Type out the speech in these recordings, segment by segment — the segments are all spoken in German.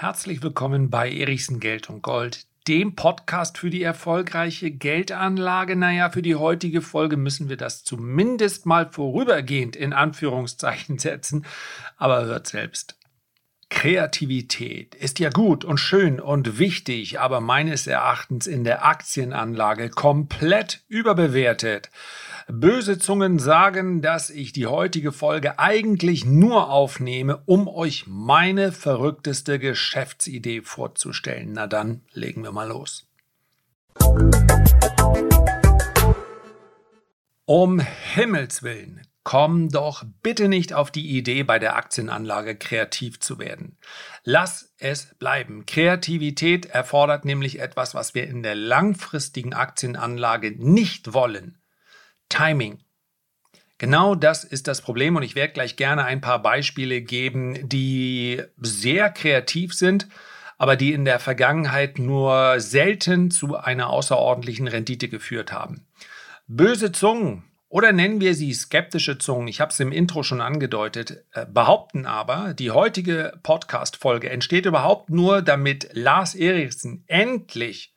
Herzlich willkommen bei Erichsen Geld und Gold, dem Podcast für die erfolgreiche Geldanlage. Naja, für die heutige Folge müssen wir das zumindest mal vorübergehend in Anführungszeichen setzen, aber hört selbst. Kreativität ist ja gut und schön und wichtig, aber meines Erachtens in der Aktienanlage komplett überbewertet. Böse Zungen sagen, dass ich die heutige Folge eigentlich nur aufnehme, um euch meine verrückteste Geschäftsidee vorzustellen. Na dann, legen wir mal los. Um Himmels willen, komm doch bitte nicht auf die Idee, bei der Aktienanlage kreativ zu werden. Lass es bleiben. Kreativität erfordert nämlich etwas, was wir in der langfristigen Aktienanlage nicht wollen. Timing. Genau das ist das Problem und ich werde gleich gerne ein paar Beispiele geben, die sehr kreativ sind, aber die in der Vergangenheit nur selten zu einer außerordentlichen Rendite geführt haben. Böse Zungen oder nennen wir sie skeptische Zungen, ich habe es im Intro schon angedeutet, äh, behaupten aber, die heutige Podcast-Folge entsteht überhaupt nur, damit Lars Eriksen endlich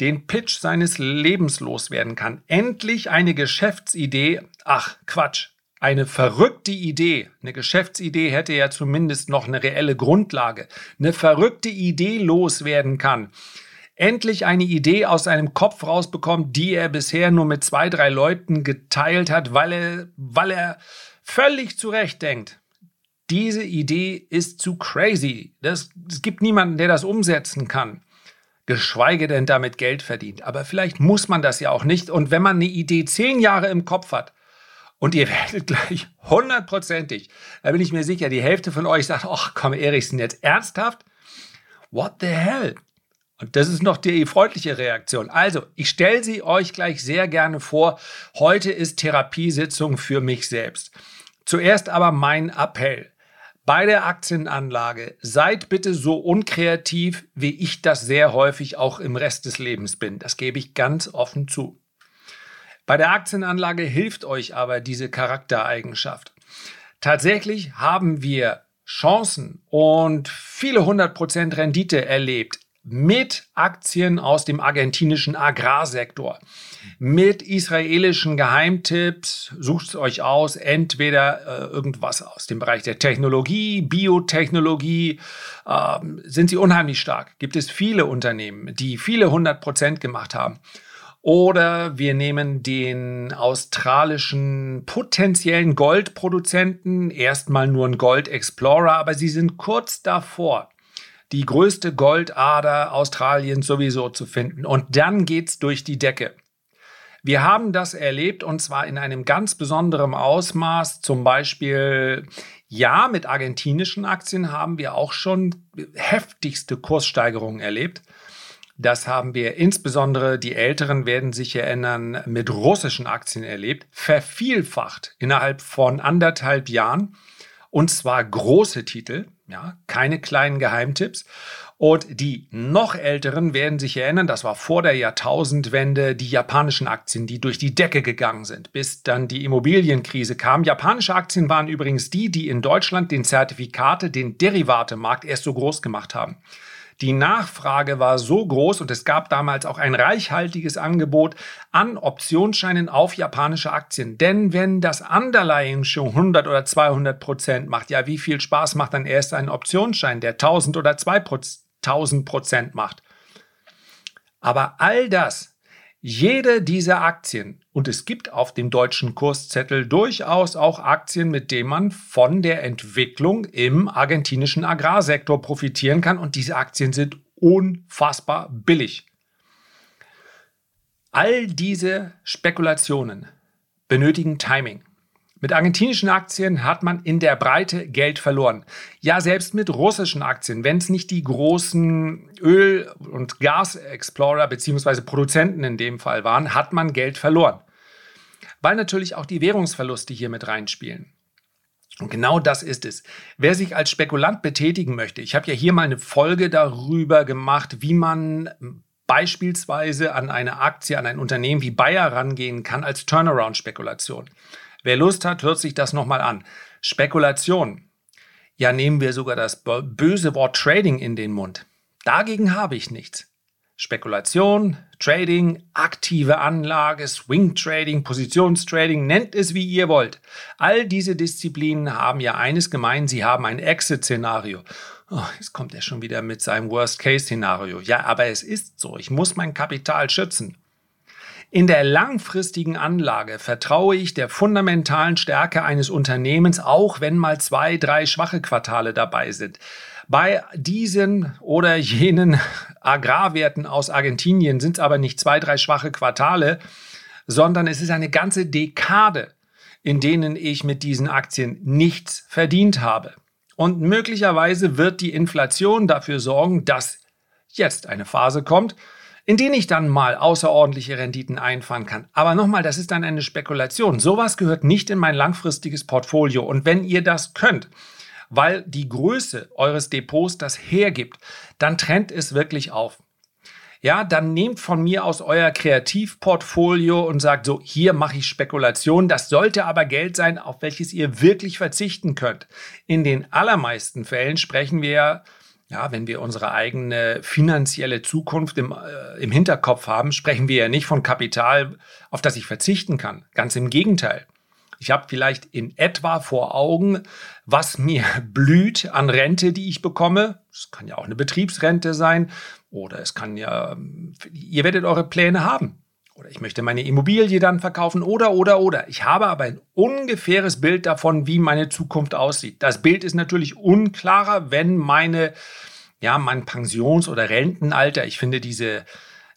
den Pitch seines Lebens loswerden kann. Endlich eine Geschäftsidee. Ach, Quatsch. Eine verrückte Idee. Eine Geschäftsidee hätte ja zumindest noch eine reelle Grundlage. Eine verrückte Idee loswerden kann. Endlich eine Idee aus seinem Kopf rausbekommt, die er bisher nur mit zwei, drei Leuten geteilt hat, weil er, weil er völlig zurecht denkt. Diese Idee ist zu crazy. Das, es gibt niemanden, der das umsetzen kann geschweige denn damit Geld verdient. Aber vielleicht muss man das ja auch nicht. Und wenn man eine Idee zehn Jahre im Kopf hat und ihr werdet gleich hundertprozentig, da bin ich mir sicher, die Hälfte von euch sagt, ach komm, Erichsen, jetzt ernsthaft? What the hell? Und das ist noch die freundliche Reaktion. Also, ich stelle sie euch gleich sehr gerne vor. Heute ist Therapiesitzung für mich selbst. Zuerst aber mein Appell bei der Aktienanlage seid bitte so unkreativ, wie ich das sehr häufig auch im Rest des Lebens bin. Das gebe ich ganz offen zu. Bei der Aktienanlage hilft euch aber diese Charaktereigenschaft. Tatsächlich haben wir Chancen und viele hundert Prozent Rendite erlebt mit Aktien aus dem argentinischen Agrarsektor, mit israelischen Geheimtipps, sucht es euch aus, entweder äh, irgendwas aus dem Bereich der Technologie, Biotechnologie, äh, sind sie unheimlich stark. Gibt es viele Unternehmen, die viele hundert Prozent gemacht haben. Oder wir nehmen den australischen potenziellen Goldproduzenten, erstmal nur ein Gold Explorer, aber sie sind kurz davor, die größte Goldader Australiens sowieso zu finden. Und dann geht's durch die Decke. Wir haben das erlebt und zwar in einem ganz besonderen Ausmaß. Zum Beispiel, ja, mit argentinischen Aktien haben wir auch schon heftigste Kurssteigerungen erlebt. Das haben wir insbesondere, die Älteren werden sich erinnern, mit russischen Aktien erlebt. Vervielfacht innerhalb von anderthalb Jahren. Und zwar große Titel. Ja, keine kleinen Geheimtipps. Und die noch älteren werden sich erinnern, das war vor der Jahrtausendwende die japanischen Aktien, die durch die Decke gegangen sind, bis dann die Immobilienkrise kam. Japanische Aktien waren übrigens die, die in Deutschland den Zertifikate, den Derivatemarkt erst so groß gemacht haben. Die Nachfrage war so groß und es gab damals auch ein reichhaltiges Angebot an Optionsscheinen auf japanische Aktien. Denn wenn das Underlying schon 100 oder 200 Prozent macht, ja, wie viel Spaß macht dann erst ein Optionsschein, der 1000 oder 2000 Prozent macht? Aber all das jede dieser Aktien, und es gibt auf dem deutschen Kurszettel durchaus auch Aktien, mit denen man von der Entwicklung im argentinischen Agrarsektor profitieren kann, und diese Aktien sind unfassbar billig. All diese Spekulationen benötigen Timing. Mit argentinischen Aktien hat man in der Breite Geld verloren. Ja, selbst mit russischen Aktien, wenn es nicht die großen Öl- und Gas-Explorer bzw. Produzenten in dem Fall waren, hat man Geld verloren. Weil natürlich auch die Währungsverluste hier mit reinspielen. Und genau das ist es. Wer sich als Spekulant betätigen möchte, ich habe ja hier mal eine Folge darüber gemacht, wie man beispielsweise an eine Aktie, an ein Unternehmen wie Bayer rangehen kann als Turnaround-Spekulation. Wer Lust hat, hört sich das nochmal an. Spekulation. Ja, nehmen wir sogar das böse Wort Trading in den Mund. Dagegen habe ich nichts. Spekulation, Trading, aktive Anlage, Swing Trading, Positionstrading, nennt es wie ihr wollt. All diese Disziplinen haben ja eines gemein, sie haben ein Exit-Szenario. Oh, jetzt kommt er schon wieder mit seinem Worst-Case-Szenario. Ja, aber es ist so, ich muss mein Kapital schützen. In der langfristigen Anlage vertraue ich der fundamentalen Stärke eines Unternehmens, auch wenn mal zwei, drei schwache Quartale dabei sind. Bei diesen oder jenen Agrarwerten aus Argentinien sind es aber nicht zwei, drei schwache Quartale, sondern es ist eine ganze Dekade, in denen ich mit diesen Aktien nichts verdient habe. Und möglicherweise wird die Inflation dafür sorgen, dass jetzt eine Phase kommt, in denen ich dann mal außerordentliche Renditen einfahren kann. Aber nochmal, das ist dann eine Spekulation. Sowas gehört nicht in mein langfristiges Portfolio. Und wenn ihr das könnt, weil die Größe eures Depots das hergibt, dann trennt es wirklich auf. Ja, dann nehmt von mir aus euer Kreativportfolio und sagt so, hier mache ich Spekulation. Das sollte aber Geld sein, auf welches ihr wirklich verzichten könnt. In den allermeisten Fällen sprechen wir ja, wenn wir unsere eigene finanzielle Zukunft im, äh, im Hinterkopf haben, sprechen wir ja nicht von Kapital, auf das ich verzichten kann. Ganz im Gegenteil. Ich habe vielleicht in etwa vor Augen, was mir blüht an Rente, die ich bekomme. Es kann ja auch eine Betriebsrente sein oder es kann ja, ihr werdet eure Pläne haben. Oder ich möchte meine Immobilie dann verkaufen oder, oder, oder. Ich habe aber ein ungefähres Bild davon, wie meine Zukunft aussieht. Das Bild ist natürlich unklarer, wenn meine, ja, mein Pensions- oder Rentenalter, ich finde diese,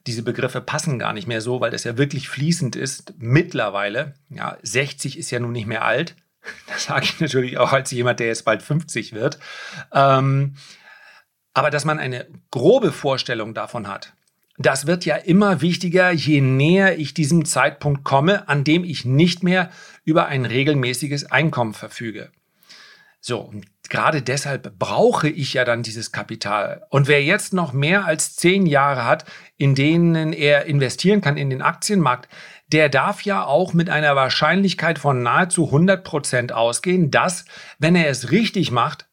diese Begriffe passen gar nicht mehr so, weil das ja wirklich fließend ist mittlerweile. Ja, 60 ist ja nun nicht mehr alt. Das sage ich natürlich auch als jemand, der jetzt bald 50 wird. Ähm, aber dass man eine grobe Vorstellung davon hat, das wird ja immer wichtiger, je näher ich diesem Zeitpunkt komme, an dem ich nicht mehr über ein regelmäßiges Einkommen verfüge. So, und gerade deshalb brauche ich ja dann dieses Kapital. Und wer jetzt noch mehr als zehn Jahre hat, in denen er investieren kann in den Aktienmarkt, der darf ja auch mit einer Wahrscheinlichkeit von nahezu 100 Prozent ausgehen, dass, wenn er es richtig macht,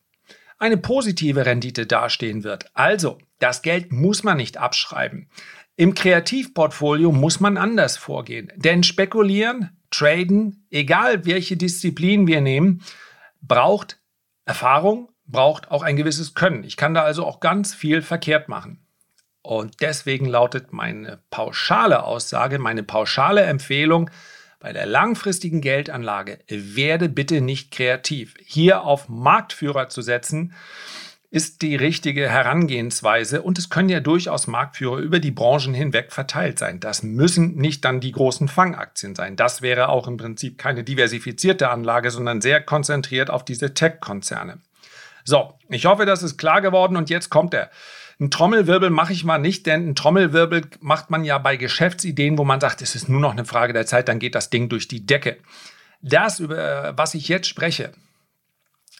eine positive Rendite dastehen wird. Also, das Geld muss man nicht abschreiben. Im Kreativportfolio muss man anders vorgehen. Denn spekulieren, traden, egal welche Disziplin wir nehmen, braucht Erfahrung braucht auch ein gewisses Können. Ich kann da also auch ganz viel verkehrt machen. Und deswegen lautet meine pauschale Aussage, meine pauschale Empfehlung bei der langfristigen Geldanlage, werde bitte nicht kreativ. Hier auf Marktführer zu setzen, ist die richtige Herangehensweise und es können ja durchaus Marktführer über die Branchen hinweg verteilt sein. Das müssen nicht dann die großen Fangaktien sein. Das wäre auch im Prinzip keine diversifizierte Anlage, sondern sehr konzentriert auf diese Tech-Konzerne. So, ich hoffe, das ist klar geworden und jetzt kommt er. Ein Trommelwirbel mache ich mal nicht, denn ein Trommelwirbel macht man ja bei Geschäftsideen, wo man sagt, es ist nur noch eine Frage der Zeit, dann geht das Ding durch die Decke. Das, über was ich jetzt spreche,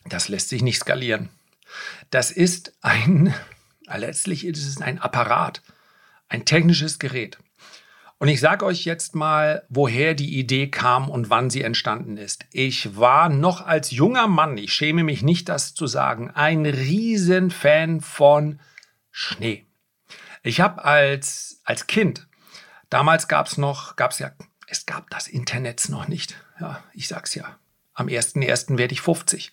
das lässt sich nicht skalieren. Das ist ein, letztlich ist es ein Apparat, ein technisches Gerät. Und ich sage euch jetzt mal, woher die Idee kam und wann sie entstanden ist. Ich war noch als junger Mann, ich schäme mich nicht, das zu sagen, ein Riesenfan von Schnee. Ich habe als, als Kind, damals gab es noch, gab es ja, es gab das Internet noch nicht. Ja, ich sag's ja. Am 1.1. werde ich 50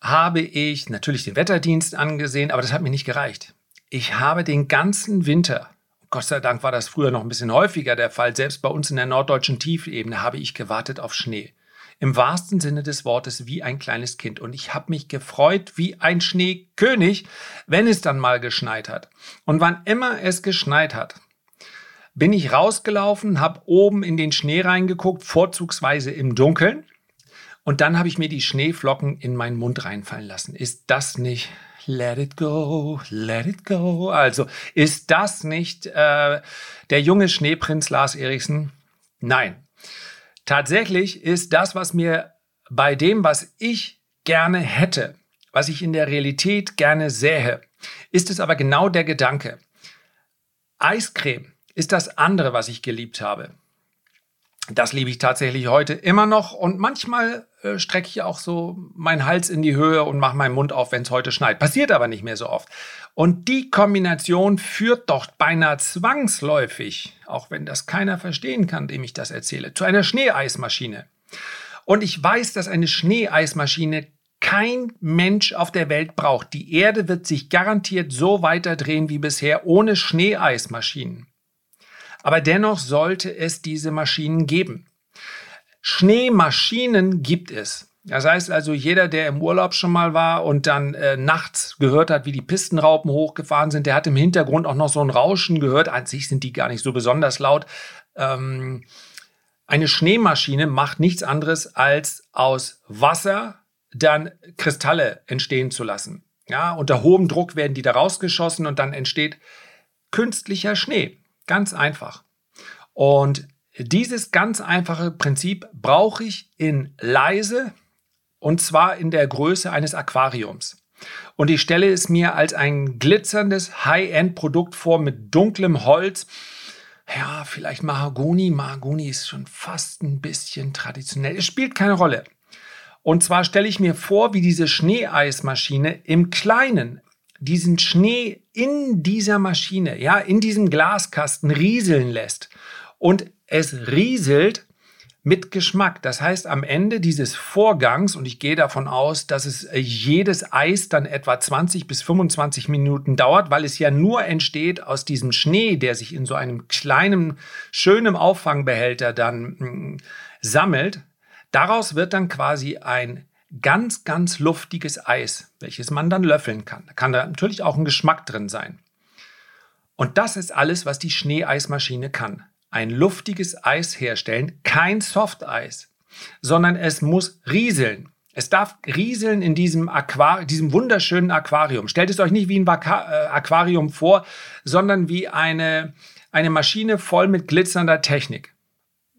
habe ich natürlich den Wetterdienst angesehen, aber das hat mir nicht gereicht. Ich habe den ganzen Winter, Gott sei Dank war das früher noch ein bisschen häufiger der Fall, selbst bei uns in der norddeutschen Tiefebene habe ich gewartet auf Schnee. Im wahrsten Sinne des Wortes wie ein kleines Kind. Und ich habe mich gefreut wie ein Schneekönig, wenn es dann mal geschneit hat. Und wann immer es geschneit hat, bin ich rausgelaufen, habe oben in den Schnee reingeguckt, vorzugsweise im Dunkeln. Und dann habe ich mir die Schneeflocken in meinen Mund reinfallen lassen. Ist das nicht Let it go, let it go. Also ist das nicht äh, der junge Schneeprinz Lars Eriksen? Nein. Tatsächlich ist das, was mir bei dem, was ich gerne hätte, was ich in der Realität gerne sähe, ist es aber genau der Gedanke. Eiscreme ist das andere, was ich geliebt habe. Das liebe ich tatsächlich heute immer noch und manchmal äh, strecke ich auch so meinen Hals in die Höhe und mache meinen Mund auf, wenn es heute schneit. Passiert aber nicht mehr so oft. Und die Kombination führt doch beinahe zwangsläufig, auch wenn das keiner verstehen kann, dem ich das erzähle, zu einer Schneeeismaschine. Und ich weiß, dass eine Schneeeismaschine kein Mensch auf der Welt braucht. Die Erde wird sich garantiert so weiterdrehen wie bisher ohne Schneeeismaschinen. Aber dennoch sollte es diese Maschinen geben. Schneemaschinen gibt es. Das heißt also, jeder, der im Urlaub schon mal war und dann äh, nachts gehört hat, wie die Pistenraupen hochgefahren sind, der hat im Hintergrund auch noch so ein Rauschen gehört. An sich sind die gar nicht so besonders laut. Ähm, eine Schneemaschine macht nichts anderes, als aus Wasser dann Kristalle entstehen zu lassen. Ja, unter hohem Druck werden die da rausgeschossen und dann entsteht künstlicher Schnee. Ganz einfach. Und dieses ganz einfache Prinzip brauche ich in leise und zwar in der Größe eines Aquariums. Und ich stelle es mir als ein glitzerndes High-End-Produkt vor mit dunklem Holz. Ja, vielleicht Mahagoni. Mahagoni ist schon fast ein bisschen traditionell. Es spielt keine Rolle. Und zwar stelle ich mir vor, wie diese Schneeeismaschine im Kleinen diesen Schnee in dieser Maschine, ja, in diesem Glaskasten rieseln lässt. Und es rieselt mit Geschmack. Das heißt, am Ende dieses Vorgangs, und ich gehe davon aus, dass es äh, jedes Eis dann etwa 20 bis 25 Minuten dauert, weil es ja nur entsteht aus diesem Schnee, der sich in so einem kleinen, schönen Auffangbehälter dann mh, mm, sammelt. Daraus wird dann quasi ein ganz, ganz luftiges Eis, welches man dann löffeln kann. Da kann da natürlich auch ein Geschmack drin sein. Und das ist alles, was die Schneeeismaschine kann. Ein luftiges Eis herstellen, kein Softeis, sondern es muss rieseln. Es darf rieseln in diesem, Aquar diesem wunderschönen Aquarium. Stellt es euch nicht wie ein äh, Aquarium vor, sondern wie eine, eine Maschine voll mit glitzernder Technik.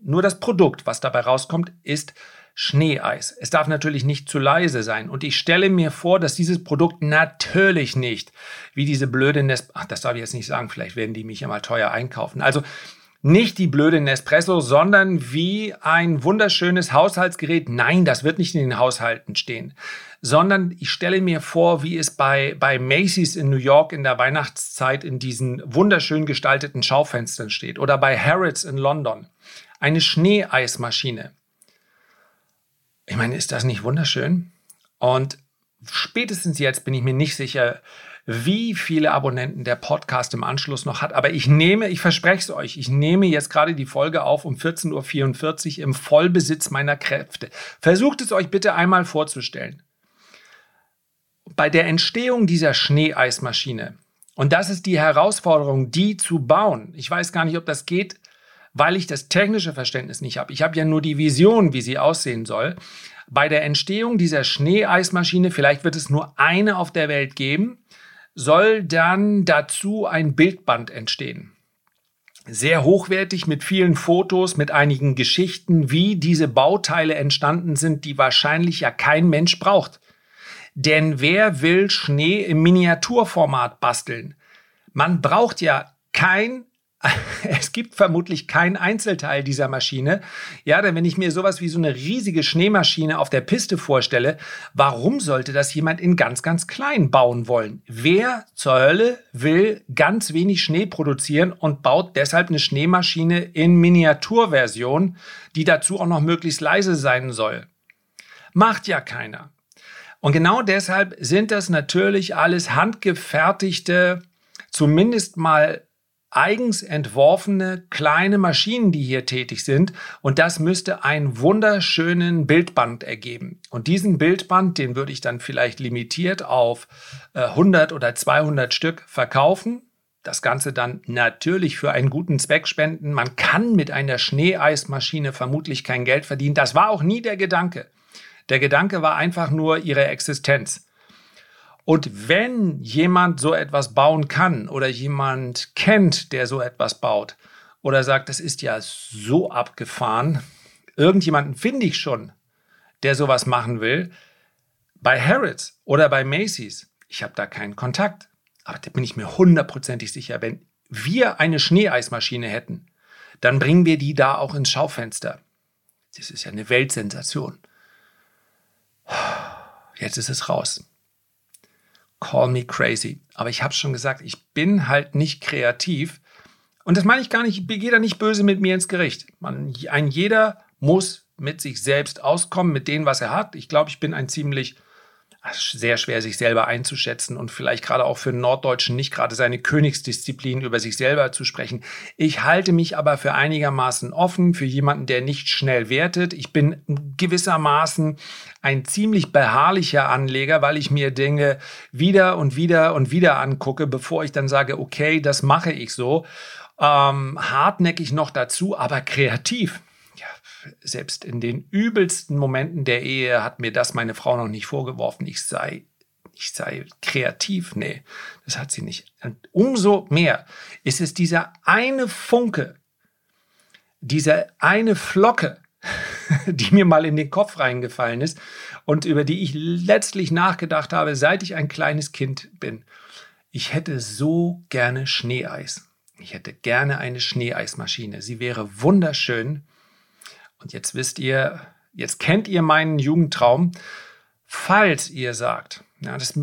Nur das Produkt, was dabei rauskommt, ist Schneeeis. Es darf natürlich nicht zu leise sein. Und ich stelle mir vor, dass dieses Produkt natürlich nicht wie diese blöde Nespresso, ach, das darf ich jetzt nicht sagen, vielleicht werden die mich ja mal teuer einkaufen. Also nicht die blöde Nespresso, sondern wie ein wunderschönes Haushaltsgerät. Nein, das wird nicht in den Haushalten stehen, sondern ich stelle mir vor, wie es bei, bei Macy's in New York in der Weihnachtszeit in diesen wunderschön gestalteten Schaufenstern steht oder bei Harrods in London. Eine Schneeeismaschine ich meine, ist das nicht wunderschön? Und spätestens jetzt bin ich mir nicht sicher, wie viele Abonnenten der Podcast im Anschluss noch hat. Aber ich nehme, ich verspreche es euch, ich nehme jetzt gerade die Folge auf um 14.44 Uhr im Vollbesitz meiner Kräfte. Versucht es euch bitte einmal vorzustellen. Bei der Entstehung dieser Schneeeismaschine, und das ist die Herausforderung, die zu bauen. Ich weiß gar nicht, ob das geht weil ich das technische Verständnis nicht habe. Ich habe ja nur die Vision, wie sie aussehen soll. Bei der Entstehung dieser Schneeeismaschine, vielleicht wird es nur eine auf der Welt geben, soll dann dazu ein Bildband entstehen. Sehr hochwertig mit vielen Fotos, mit einigen Geschichten, wie diese Bauteile entstanden sind, die wahrscheinlich ja kein Mensch braucht. Denn wer will Schnee im Miniaturformat basteln? Man braucht ja kein es gibt vermutlich kein Einzelteil dieser Maschine. Ja, denn wenn ich mir sowas wie so eine riesige Schneemaschine auf der Piste vorstelle, warum sollte das jemand in ganz, ganz klein bauen wollen? Wer zur Hölle will ganz wenig Schnee produzieren und baut deshalb eine Schneemaschine in Miniaturversion, die dazu auch noch möglichst leise sein soll? Macht ja keiner. Und genau deshalb sind das natürlich alles handgefertigte, zumindest mal eigens entworfene kleine Maschinen, die hier tätig sind. Und das müsste einen wunderschönen Bildband ergeben. Und diesen Bildband, den würde ich dann vielleicht limitiert auf äh, 100 oder 200 Stück verkaufen. Das Ganze dann natürlich für einen guten Zweck spenden. Man kann mit einer Schneeeismaschine vermutlich kein Geld verdienen. Das war auch nie der Gedanke. Der Gedanke war einfach nur ihre Existenz. Und wenn jemand so etwas bauen kann oder jemand kennt, der so etwas baut oder sagt, das ist ja so abgefahren, irgendjemanden finde ich schon, der sowas machen will, bei Harrods oder bei Macy's, ich habe da keinen Kontakt, aber da bin ich mir hundertprozentig sicher, wenn wir eine Schneeeismaschine hätten, dann bringen wir die da auch ins Schaufenster. Das ist ja eine Weltsensation. Jetzt ist es raus. Call me crazy. Aber ich habe schon gesagt, ich bin halt nicht kreativ. Und das meine ich gar nicht, ich gehe da nicht böse mit mir ins Gericht. Man, ein jeder muss mit sich selbst auskommen, mit dem, was er hat. Ich glaube, ich bin ein ziemlich sehr schwer, sich selber einzuschätzen und vielleicht gerade auch für einen Norddeutschen nicht gerade seine Königsdisziplin über sich selber zu sprechen. Ich halte mich aber für einigermaßen offen, für jemanden, der nicht schnell wertet. Ich bin gewissermaßen ein ziemlich beharrlicher Anleger, weil ich mir Dinge wieder und wieder und wieder angucke, bevor ich dann sage, okay, das mache ich so. Ähm, hartnäckig noch dazu, aber kreativ selbst in den übelsten Momenten der Ehe hat mir das meine Frau noch nicht vorgeworfen, ich sei, ich sei kreativ. Nee, das hat sie nicht. Und umso mehr ist es dieser eine Funke, diese eine Flocke, die mir mal in den Kopf reingefallen ist und über die ich letztlich nachgedacht habe, seit ich ein kleines Kind bin. Ich hätte so gerne Schneeeis. Ich hätte gerne eine Schneeeismaschine. Sie wäre wunderschön. Und jetzt wisst ihr, jetzt kennt ihr meinen Jugendtraum. Falls ihr sagt, ja, das,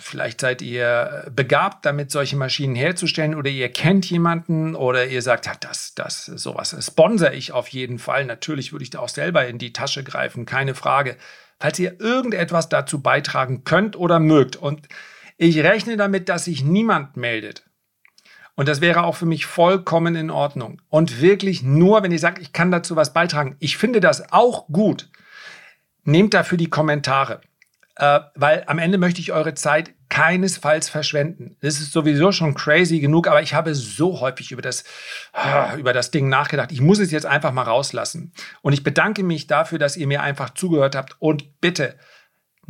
vielleicht seid ihr begabt damit, solche Maschinen herzustellen oder ihr kennt jemanden oder ihr sagt, ja, das, das, sowas sponsere ich auf jeden Fall. Natürlich würde ich da auch selber in die Tasche greifen, keine Frage. Falls ihr irgendetwas dazu beitragen könnt oder mögt und ich rechne damit, dass sich niemand meldet, und das wäre auch für mich vollkommen in Ordnung. Und wirklich nur, wenn ihr sagt, ich kann dazu was beitragen. Ich finde das auch gut. Nehmt dafür die Kommentare. Äh, weil am Ende möchte ich eure Zeit keinesfalls verschwenden. Das ist sowieso schon crazy genug, aber ich habe so häufig über das, ah, über das Ding nachgedacht. Ich muss es jetzt einfach mal rauslassen. Und ich bedanke mich dafür, dass ihr mir einfach zugehört habt. Und bitte,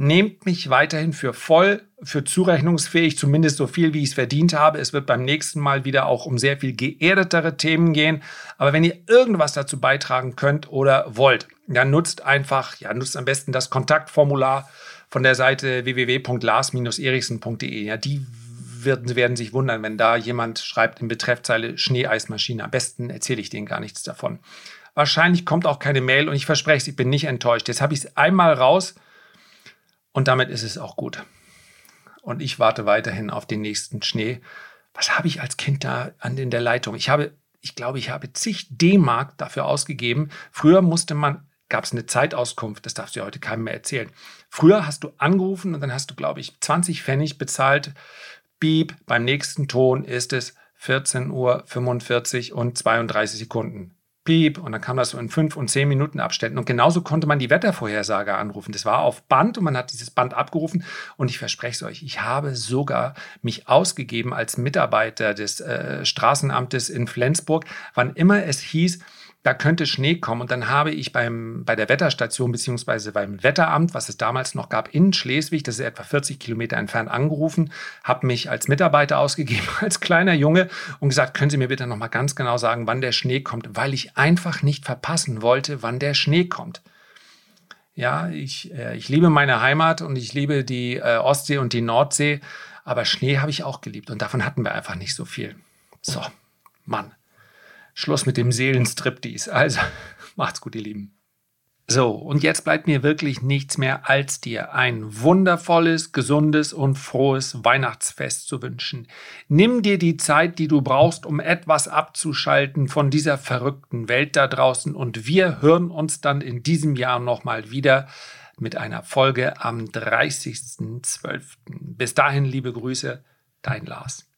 nehmt mich weiterhin für voll, für zurechnungsfähig, zumindest so viel, wie ich es verdient habe. Es wird beim nächsten Mal wieder auch um sehr viel geerdetere Themen gehen. Aber wenn ihr irgendwas dazu beitragen könnt oder wollt, dann nutzt einfach, ja, nutzt am besten das Kontaktformular von der Seite www.lars-erichsen.de. Ja, die werden, werden sich wundern, wenn da jemand schreibt in Betreffzeile Schneeeismaschine. Am besten erzähle ich denen gar nichts davon. Wahrscheinlich kommt auch keine Mail und ich verspreche es, ich bin nicht enttäuscht. Jetzt habe ich es einmal raus und damit ist es auch gut. Und ich warte weiterhin auf den nächsten Schnee. Was habe ich als Kind da an in der Leitung? Ich habe, ich glaube, ich habe zig D-Mark dafür ausgegeben. Früher musste man, gab es eine Zeitauskunft, das darfst du heute keinem mehr erzählen. Früher hast du angerufen und dann hast du, glaube ich, 20 Pfennig bezahlt. Beep, beim nächsten Ton ist es 14.45 Uhr und 32 Sekunden piep und dann kam das so in fünf und zehn Minuten Abständen. Und genauso konnte man die Wettervorhersage anrufen. Das war auf Band und man hat dieses Band abgerufen. Und ich verspreche es euch, ich habe sogar mich ausgegeben als Mitarbeiter des äh, Straßenamtes in Flensburg, wann immer es hieß, da könnte Schnee kommen. Und dann habe ich beim, bei der Wetterstation beziehungsweise beim Wetteramt, was es damals noch gab, in Schleswig, das ist etwa 40 Kilometer entfernt, angerufen, habe mich als Mitarbeiter ausgegeben, als kleiner Junge und gesagt, können Sie mir bitte noch mal ganz genau sagen, wann der Schnee kommt, weil ich einfach nicht verpassen wollte, wann der Schnee kommt. Ja, ich, äh, ich liebe meine Heimat und ich liebe die äh, Ostsee und die Nordsee, aber Schnee habe ich auch geliebt und davon hatten wir einfach nicht so viel. So, Mann. Schluss mit dem Seelenstriptease. Also, macht's gut, ihr Lieben. So, und jetzt bleibt mir wirklich nichts mehr, als dir ein wundervolles, gesundes und frohes Weihnachtsfest zu wünschen. Nimm dir die Zeit, die du brauchst, um etwas abzuschalten von dieser verrückten Welt da draußen und wir hören uns dann in diesem Jahr nochmal wieder mit einer Folge am 30.12. Bis dahin, liebe Grüße, dein Lars.